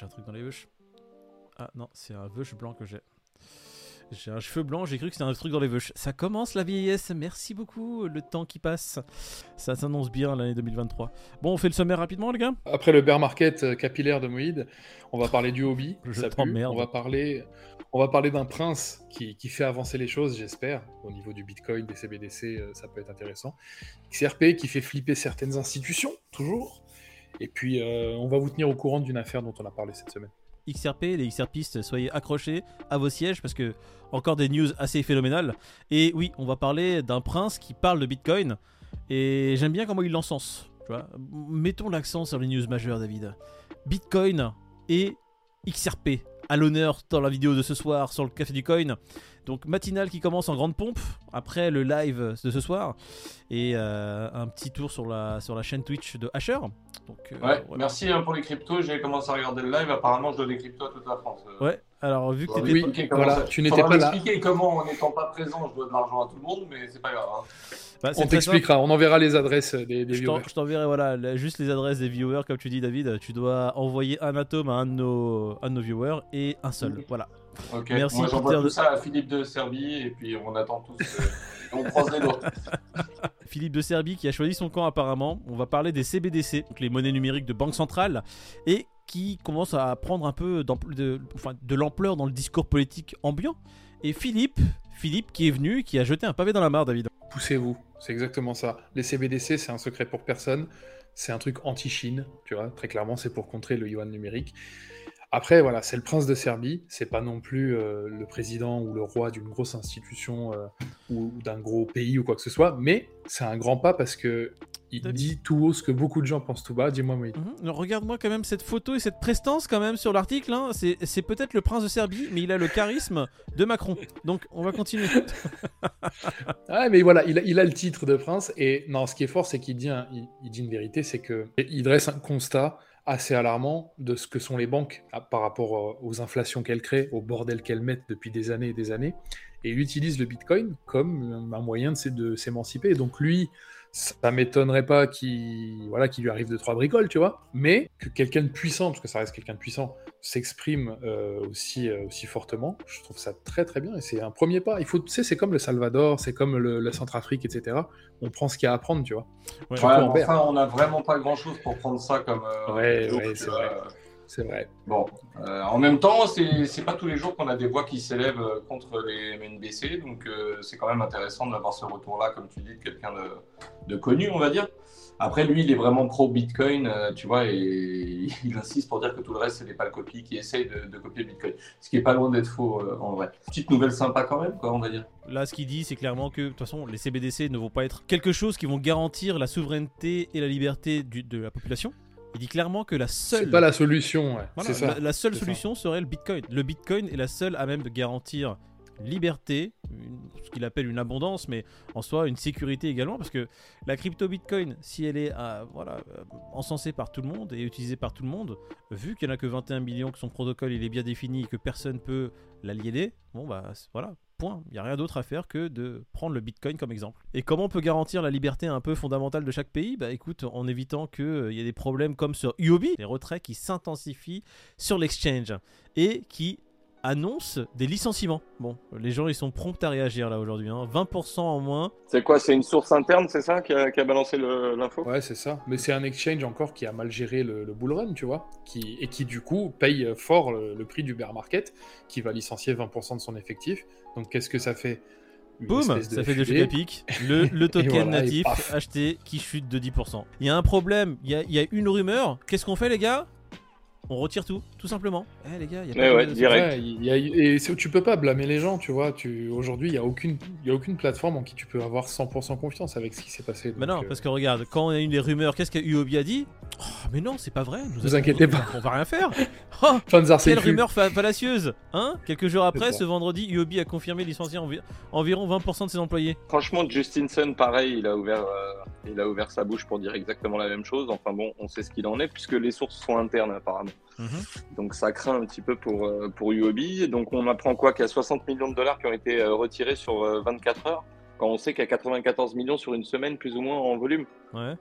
j'ai un truc dans les veuches. Ah non, c'est un veuche blanc que j'ai. J'ai un cheveu blanc, j'ai cru que c'était un truc dans les veuches. Ça commence la vieillesse, merci beaucoup, le temps qui passe. Ça s'annonce bien l'année 2023. Bon, on fait le sommaire rapidement, les gars? Après le bear market euh, capillaire de Moïd, on va parler du hobby. Je ça t'emmerde. On va parler, on va parler d'un prince qui, qui fait avancer les choses, j'espère. Au niveau du Bitcoin, des CBDC, euh, ça peut être intéressant. XRP qui fait flipper certaines institutions, toujours. Et puis, euh, on va vous tenir au courant d'une affaire dont on a parlé cette semaine. XRP, les XRPistes, soyez accrochés à vos sièges parce que encore des news assez phénoménales. Et oui, on va parler d'un prince qui parle de Bitcoin et j'aime bien comment il l'encense. Mettons l'accent sur les news majeures, David. Bitcoin et XRP à l'honneur dans la vidéo de ce soir sur le Café du Coin. Donc matinale qui commence en grande pompe après le live de ce soir et euh, un petit tour sur la, sur la chaîne Twitch de Asher. Donc, euh, Ouais, merci hein, pour les cryptos. J'ai commencé à regarder le live. Apparemment, je donne les cryptos à toute la France. Euh, Ouais, alors vu que faudra t'étais Oui, comment voilà, tu n'étais pas là. m'expliquer comment, en n'étant pas présent, je dois de l'argent à tout le monde, mais c'est pas grave. hein. Bah, On t'expliquera, on enverra les adresses des, des Je viewers. je t'enverrai voilà, juste les adresses des viewers, comme tu dis David. Tu dois envoyer un atome à un de nos, un de nos viewers et un seul. Voilà. Ok, Merci, moi j'envoie tout de- ça à Philippe de Serbie et puis on attend tous. euh, on croise les doigts. Philippe de Serbie qui a choisi son camp apparemment. On va parler des CBDC, donc les monnaies numériques de banque centrale, et qui commence à prendre un peu de, l'ampleur dans le discours politique ambiant. Et Philippe, Philippe qui est venu, qui a jeté un pavé dans la mare, David. Poussez-vous, c'est exactement ça. Les CBDC, c'est un secret pour personne. C'est un truc anti-Chine, tu vois. Très clairement, c'est pour contrer le yuan numérique. Après, voilà, c'est le prince de Serbie. C'est pas non plus euh, le président ou le roi d'une grosse institution euh, ou d'un gros pays ou quoi que ce soit. Mais c'est un grand pas parce que il David. dit tout haut ce que beaucoup de gens pensent tout bas. Dis-moi, oui. Mhm. Regarde-moi quand même cette photo et cette prestance quand même sur l'article. hein. C'est peut-être le prince de Serbie, mais il a le charisme de Macron. Donc on va continuer. Ah, mais voilà, il a, il a le titre de prince. Et non, ce qui est fort, c'est qu'il dit, un- il, il dit une vérité, c'est que il dresse un constat assez alarmant de ce que sont les banques ah, par rapport euh, aux inflations qu'elles créent, au bordel qu'elles mettent depuis des années et des années. Et il utilise le Bitcoin comme un moyen de s'é- de s'émanciper. Donc lui, ça m'étonnerait pas qu'il voilà, qu'il lui arrive de trois bricoles, tu vois. Mais que quelqu'un de puissant, parce que ça reste quelqu'un de puissant, s'exprime euh, aussi, euh, aussi fortement, je trouve ça très très bien. Et c'est un premier pas. Il faut, tu sais, c'est comme le Salvador, c'est comme le, la Centrafrique, etc. On prend ce qu'il y a à apprendre, tu vois. Ouais. Ouais, enfin, on a vraiment pas grand chose pour prendre ça comme. euh, Ouais, ouais, c'est vois. vrai. C'est vrai. Bon, euh, en même temps, c'est c'est pas tous les jours qu'on a des voix qui s'élèvent euh, contre les MNBC, donc euh, c'est quand même intéressant d'avoir ce retour-là, comme tu dis, de quelqu'un de, de connu, on va dire. Après, lui, il est vraiment pro Bitcoin, euh, tu vois, et il insiste pour dire que tout le reste, c'est des pâles copies qui essayent de, de copier Bitcoin. Ce qui est pas loin d'être faux, euh, en vrai. Petite nouvelle sympa quand même, quoi, on va dire. Là, ce qu'il dit, c'est clairement que de toute façon, les CBDC ne vont pas être quelque chose qui vont garantir la souveraineté et la liberté du- de la population. Il dit clairement que la seule, C'est pas la solution, ouais. Voilà, ça. la, la seule ça. solution serait le Bitcoin. Le Bitcoin est la seule à même de garantir liberté, une- ce qu'il appelle une abondance, mais en soi une sécurité également, parce que la crypto Bitcoin, si elle est euh, voilà, euh, encensée par tout le monde et utilisée par tout le monde, vu qu'il n'y en a que 21 millions, que son protocole il est bien défini et que personne peut l'aliéner, bon bah voilà, Il n'y a rien d'autre à faire que de prendre le Bitcoin comme exemple. Et comment on peut garantir la liberté un peu fondamentale de chaque pays? Bah écoute, en évitant qu'il y ait des problèmes comme sur UOB, les retraits qui s'intensifient sur l'exchange et qui annonce des licenciements. Bon, les gens ils sont prompts à réagir là aujourd'hui, hein. 20% en moins. C'est quoi C'est une source interne, c'est ça, qui a, qui a balancé l'info? Ouais, c'est ça. Mais c'est un exchange encore qui a mal géré le, le bull run, tu vois, qui, et qui du coup paye fort le, le prix du bear market, qui va licencier 20% de son effectif. Donc qu'est-ce que ça fait? Boum, ça fait de fusée. chute à pic. Le, le token voilà, natif acheté qui chute de 10%. Il y a un problème, il y a, il y a une rumeur. Qu'est-ce qu'on fait les gars? On retire tout, tout simplement. Eh les gars, il y a pas Eh de- ouais, de- direct. Ouais, il y a- et c'est- tu peux pas blâmer les gens, tu vois. Tu, aujourd'hui, il n'y a, aucune- il y a aucune plateforme en qui tu peux avoir 100% confiance avec ce qui s'est passé. Mais Donc, non, euh, parce que regarde, quand on a eu des rumeurs, qu'est-ce que UOB a dit? Oh, Mais non, c'est pas vrai. Nous Vous inquiétez on- pas. On va rien faire. Oh, Quelle rumeur fa- fallacieuse Hein Quelques jours après, ce vendredi, UOB a confirmé licencier envi- environ 20% de ses employés. Franchement, Justin Sun, pareil, il a ouvert, euh, il a ouvert sa bouche pour dire exactement la même chose. Enfin bon, on sait ce qu'il en est puisque les sources sont internes apparemment. Donc ça craint un petit peu pour euh, pour UOB. Donc on apprend quoi qu'il y a 60 millions de dollars qui ont été euh, retirés sur euh, 24 heures, quand on sait qu'il y a 94 millions sur une semaine plus ou moins en volume. Ouais.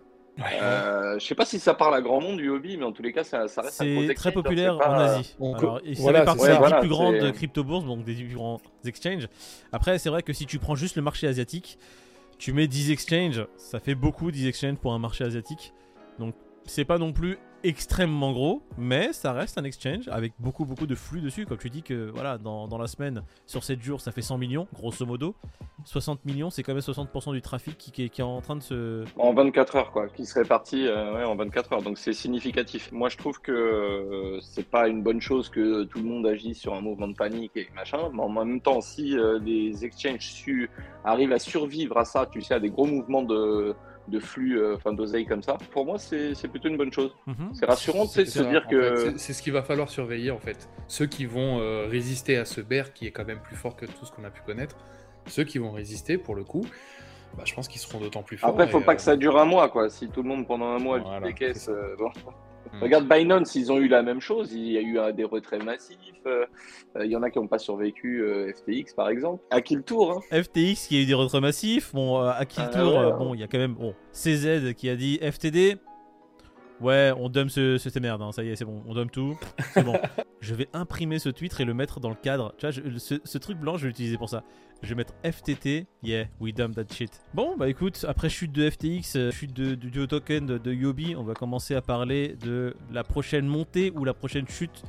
Euh, je sais pas si ça parle à grand monde du hobby, mais en tous les cas, ça, ça reste C'est très populaire c'est pas- en Asie. on Alors, ça voilà, fait partie des Voilà, plus grandes crypto-bourses, donc des plus grands exchanges. Après, c'est vrai que si tu prends juste le marché asiatique, tu mets 10 exchanges, ça fait beaucoup 10 exchanges pour un marché asiatique. Donc, c'est pas non plus extrêmement gros, mais ça reste un exchange avec beaucoup beaucoup de flux dessus. Comme tu dis que voilà, dans, la semaine, sur 7 jours, ça fait 100 millions, grosso modo. 60 millions, c'est quand même 60% du trafic qui, est, en train de se, En 24 heures, quoi, qui serait parti euh, en 24 heures. Donc c'est significatif. Moi, je trouve que euh, c'est pas une bonne chose que tout le monde agisse sur un mouvement de panique et machin. Mais en même temps, si euh, les exchanges su arrivent à survivre à ça, tu sais, à des gros mouvements de, de flux, euh, enfin d'oseille comme ça, pour moi, c'est c'est plutôt une bonne chose. Mhm. C'est rassurant, de C'est se ça, dire en que. c'est- ce qu'il va falloir surveiller en fait. Ceux qui vont euh, résister à ce bear qui est quand même plus fort que tout ce qu'on a pu connaître, ceux qui vont résister pour le coup, bah, je pense qu'ils seront d'autant plus forts. Après, faut et, pas euh, que ça dure un mois, quoi. Si tout le monde pendant un mois Voilà, les caisses. euh, bon. Regarde Binance, ils ont eu la même chose. Il y a eu des retraits massifs. euh, Il y en a qui n'ont pas survécu euh, FTX, par exemple. À qui le tour hein FTX qui a eu des retraits massifs. Bon, à qui le tour. Bon, il y a quand même bon, CZ qui a dit FTD. Ouais, on dump ce, ce cette merde, hein, ça y est, c'est bon, on dump tout. C'est bon. je vais imprimer ce tweet et le mettre dans le cadre. Tu vois, je- ce, ce truc blanc, je vais l'utiliser pour ça. Je vais mettre FTT. Yeah, we dump that shit. Bon, bah écoute, après chute de FTX, euh, chute de, du, du token de, de Yobi, on va commencer à parler de la prochaine montée ou la prochaine chute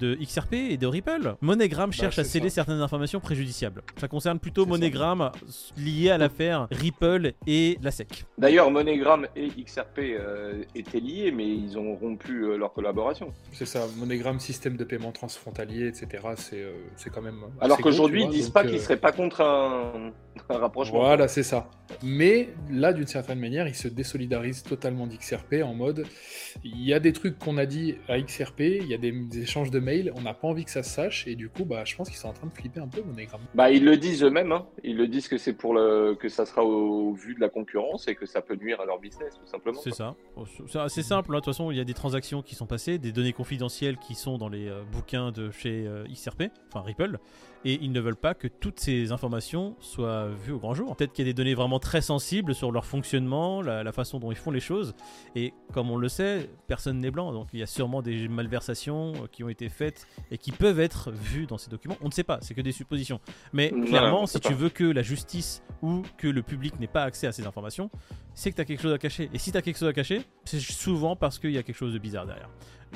de XRP et de Ripple. MoneyGram cherche à Bah, sceller ça. certaines informations préjudiciables. Ça concerne plutôt ça. MoneyGram lié à l'affaire Ripple et la SEC. D'ailleurs, MoneyGram et XRP euh, étaient liés, mais ils ont rompu euh, leur collaboration. C'est ça, MoneyGram, système de paiement transfrontalier, etc. C'est euh, c'est quand même. Alors qu'aujourd'hui, ils disent donc, pas euh, qu'ils seraient pas contre un, un rapprochement. Voilà, c'est ça. Mais là, d'une certaine manière, ils se désolidarisent totalement d'XRP en mode il y a des trucs qu'on a dit à XRP, il y a des, des échanges de mails, on n'a pas envie que ça se sache, et du coup, bah, je pense qu'ils sont en train de flipper un peu, MoneyGram. Bah, ils le disent eux-mêmes. hein. Ils le disent que c'est pour le que ça sera au, au vu de la concurrence et que ça peut nuire à leur business, tout simplement. C'est ça. C'est assez simple. hein. De toute façon, il y a des transactions qui sont passées, des données confidentielles qui sont dans les euh, bouquins de chez euh, XRP, enfin Ripple, et ils ne veulent pas que toutes ces informations soient vues au grand jour. Peut-être qu'il y a des données vraiment très sensibles sur leur fonctionnement, la, la façon dont ils font les choses, et comme on le sait, personne n'est blanc, donc il y a sûrement des malversations euh, qui ont été faites et qui peuvent être vues dans ces documents. On ne sait pas, c'est que des suppositions. Mais Voilà, clairement, si tu veux que la justice ou que le public n'ait pas accès à ces informations, c'est que tu as quelque chose à cacher. Et si tu as quelque chose à cacher, c'est souvent parce qu'il y a quelque chose de bizarre derrière.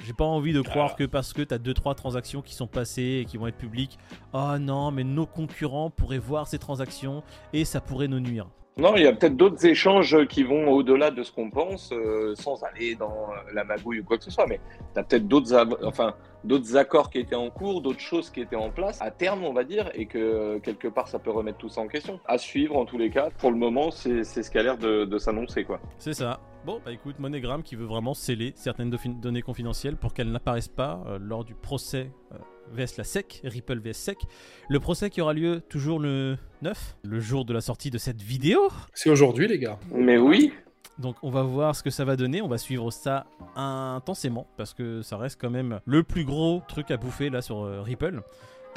J'ai pas envie de croire Ah. que parce que tu as 2-3 transactions qui sont passées et qui vont être publiques, oh non, mais nos concurrents pourraient voir ces transactions et ça pourrait nous nuire. Non, il y a peut-être d'autres échanges qui vont au-delà de ce qu'on pense, euh, sans aller dans euh, la magouille ou quoi que ce soit. Mais tu as peut-être d'autres enfin, d'autres accords qui étaient en cours, d'autres choses qui étaient en place, à terme, on va dire, et que euh, quelque part, ça peut remettre tout ça en question. À suivre, en tous les cas. Pour le moment, c'est c'est ce qui a l'air de, de s'annoncer, quoi. C'est ça. Bon, bah écoute, MoneyGram qui veut vraiment sceller certaines données confidentielles pour qu'elles n'apparaissent pas euh, lors du procès euh, VS la SEC, Ripple VS SEC. Le procès qui aura lieu toujours le 9, le jour de la sortie de cette vidéo. C'est aujourd'hui, les gars. Mais oui, Donc on va voir ce que ça va donner, on va suivre ça intensément parce que ça reste quand même le plus gros truc à bouffer là sur euh, Ripple.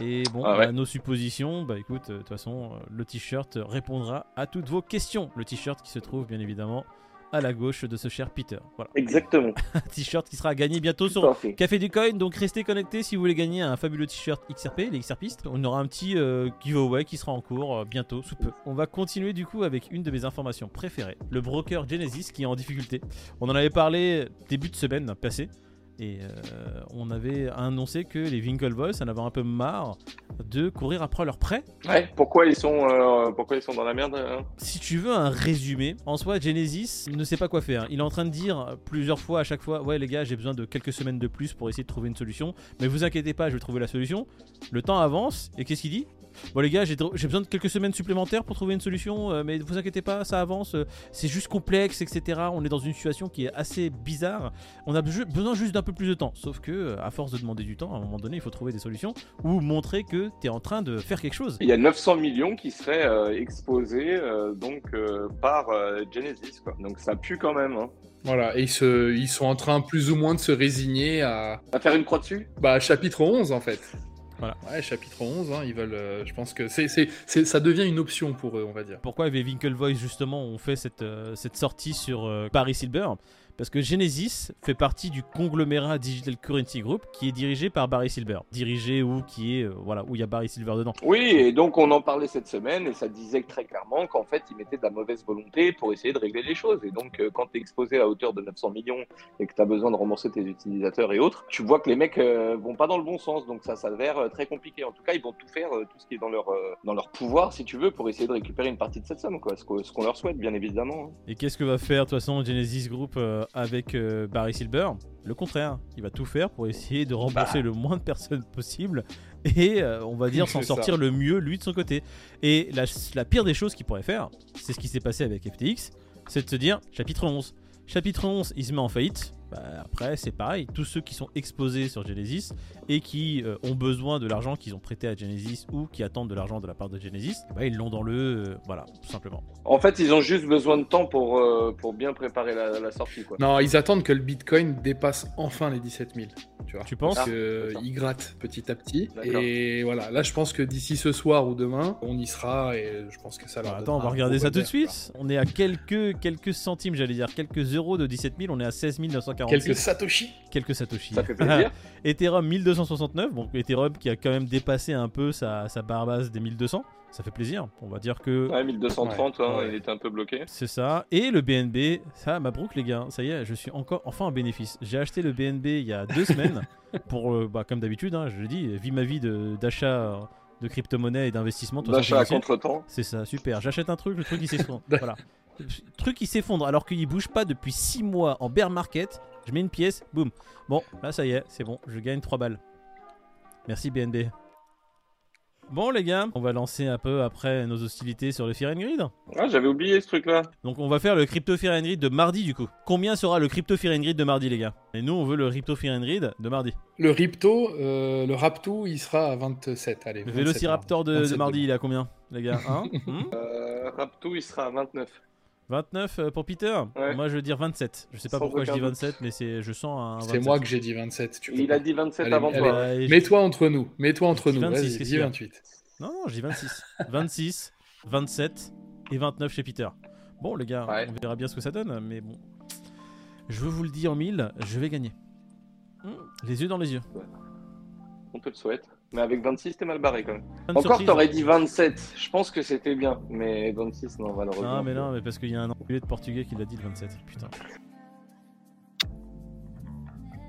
Et bon, Ah ouais. bah, nos suppositions, bah écoute, euh, de toute façon, euh, le t-shirt répondra à toutes vos questions. Le t-shirt qui se trouve bien évidemment à la gauche de ce cher Peter. Voilà, exactement. un t-shirt qui sera à gagner bientôt sur. Café du Coin, donc restez connectés si vous voulez gagner un fabuleux t-shirt XRP, les XRPistes. On aura un petit euh, giveaway qui sera en cours euh, bientôt, sous peu. On va continuer du coup avec une de mes informations préférées, le broker Genesis qui est en difficulté. On en avait parlé début de semaine passée. Et euh, on avait annoncé que les Winklevoss en avaient un peu marre de courir après leurs prêts. Ouais, pourquoi ils sont, euh, pourquoi ils sont dans la merde hein Si tu veux un résumé, en soi, Genesis ne sait pas quoi faire. Il est en train de dire plusieurs fois à chaque fois Ouais, les gars, j'ai besoin de quelques semaines de plus pour essayer de trouver une solution. Mais vous inquiétez pas, je vais trouver la solution. Le temps avance, et qu'est-ce qu'il dit? Bon, les gars, j'ai besoin de quelques semaines supplémentaires pour trouver une solution, euh, mais vous inquiétez pas, ça avance. euh, C'est juste complexe, etc. On est dans une situation qui est assez bizarre. On a ju- besoin juste d'un peu plus de temps. Sauf que, euh, à force de demander du temps, à un moment donné, il faut trouver des solutions ou montrer que tu es en train de faire quelque chose. Il y a 900 millions qui seraient euh, exposés euh, donc euh, par euh, Genesis, quoi. Donc ça pue quand même. Hein. Voilà, et ils, se, ils sont en train plus ou moins de se résigner à À faire une croix dessus? Bah, chapitre 11 en fait. Voilà. Ouais, chapitre 11, hein, ils veulent. euh, je pense que c'est, c'est, c'est- ça devient une option pour eux, on va dire. Pourquoi les Winklevoice justement ont fait cette, euh, cette sortie sur euh, Paris Silver? Parce que Genesis fait partie du conglomérat Digital Currency Group qui est dirigé par Barry Silver. Dirigé ou qui est, euh, voilà, où il y a Barry Silver dedans. Oui, et donc on en parlait cette semaine et ça disait très clairement qu'en fait ils mettaient de la mauvaise volonté pour essayer de régler les choses. Et donc euh, quand tu es exposé à hauteur de 900 millions et que tu as besoin de rembourser tes utilisateurs et autres, tu vois que les mecs euh, vont pas dans le bon sens. Donc ça s'avère très compliqué. En tout cas, ils vont tout faire, tout ce qui est dans leur, dans leur pouvoir, si tu veux, pour essayer de récupérer une partie de cette somme. Quoi. Ce qu'on leur souhaite, bien évidemment. hein. Et qu'est-ce que va faire de toute façon Genesis Group avec euh, Barry Silver Le contraire, il va tout faire pour essayer de rembourser le moins de personnes possible et euh, on va dire s'en ça. sortir le mieux lui de son côté. Et la, la pire des choses qu'il pourrait faire, c'est ce qui s'est passé avec FTX, c'est de se dire chapitre 11. Chapitre 11, il se met en faillite. Bah, après, c'est pareil, tous ceux qui sont exposés sur Genesis et qui euh, ont besoin de l'argent qu'ils ont prêté à Genesis ou qui attendent de l'argent de la part de Genesis, eh ben, ils l'ont dans le. Euh, voilà, tout simplement. En fait, ils ont juste besoin de temps pour, euh, pour bien préparer la, sortie. Quoi. Non, ils attendent que le Bitcoin dépasse enfin les 17 000. Tu, vois, tu penses Parce ah, qu'ils grattent petit à petit. Et voilà, là, je pense que d'ici ce soir ou demain, on y sera et je pense que ça va. Bah, attends, on va regarder ça tout de suite. On est à quelques, quelques centimes, j'allais dire, quelques euros de 17 000, on est à 16 940. Quelques Satoshi. Quelques Satoshi. Ça fait plaisir. Ethereum 1269, Ethereum qui a quand même dépassé un peu sa, sa barre basse des 1200. Ça fait plaisir. On va dire que. Ouais, 1230, hein, il était un peu bloqué. C'est ça. Et le BNB, ça Mabrouk, les gars. Ça y est, je suis encore enfin en bénéfice. J'ai acheté le BNB il y a deux semaines. pour, euh, bah, comme d'habitude, hein, je le dis, vis ma vie d'achat de, crypto-monnaie et d'investissement. D'achat à contre-temps. C'est ça, super. J'achète un truc, le truc il s'effondre. voilà. Truc il s'effondre alors qu'il bouge pas depuis six mois en bear market. Je mets une pièce, boum. Bon, là ça y est, c'est bon, je gagne 3 balles. Merci BNB. Bon les gars, on va lancer un peu après nos hostilités sur le Fear and Grid. Ah, j'avais oublié ce truc-là. Donc on va faire le Crypto Fear and Grid de mardi du coup. Combien sera le Crypto Fear and Grid de mardi les gars? Et nous on veut le Crypto Fear and Grid de mardi. Le Ripto, euh, le Rapto, il sera à 27. Allez, Le 27 Vélociraptor de, de 27 mardi il est à combien les gars Hein? Hmm Euh, Rapto, il sera à 29. 29 euh, pour Peter Ouais. Moi je veux dire 27. Je sais pas Sans pourquoi je dis doute. 27 mais c'est je sens un 27. C'est moi que j'ai dit 27. Tu peux Il a dit 27 Allez, avant allez. toi. Ouais, je- Mets-toi entre nous. Mets-toi entre Je dis nous. 26, Vas-y, dis qu'il y a 28. Non, non, j'ai 26. 26, 27 et 29 chez Peter. Bon, les gars, Ouais. on verra bien ce que ça donne, mais bon. Je veux vous le dire en mille, je vais gagner. Hmm, Les yeux dans les yeux. On te le souhaite. Mais avec 26, t'es mal barré quand même. Encore, t'aurais dit 27. Je pense que c'était bien. Mais 26, non, malheureusement. Non, mais non, mais parce qu'il y a un enculé de portugais qui l'a dit le 27. Putain.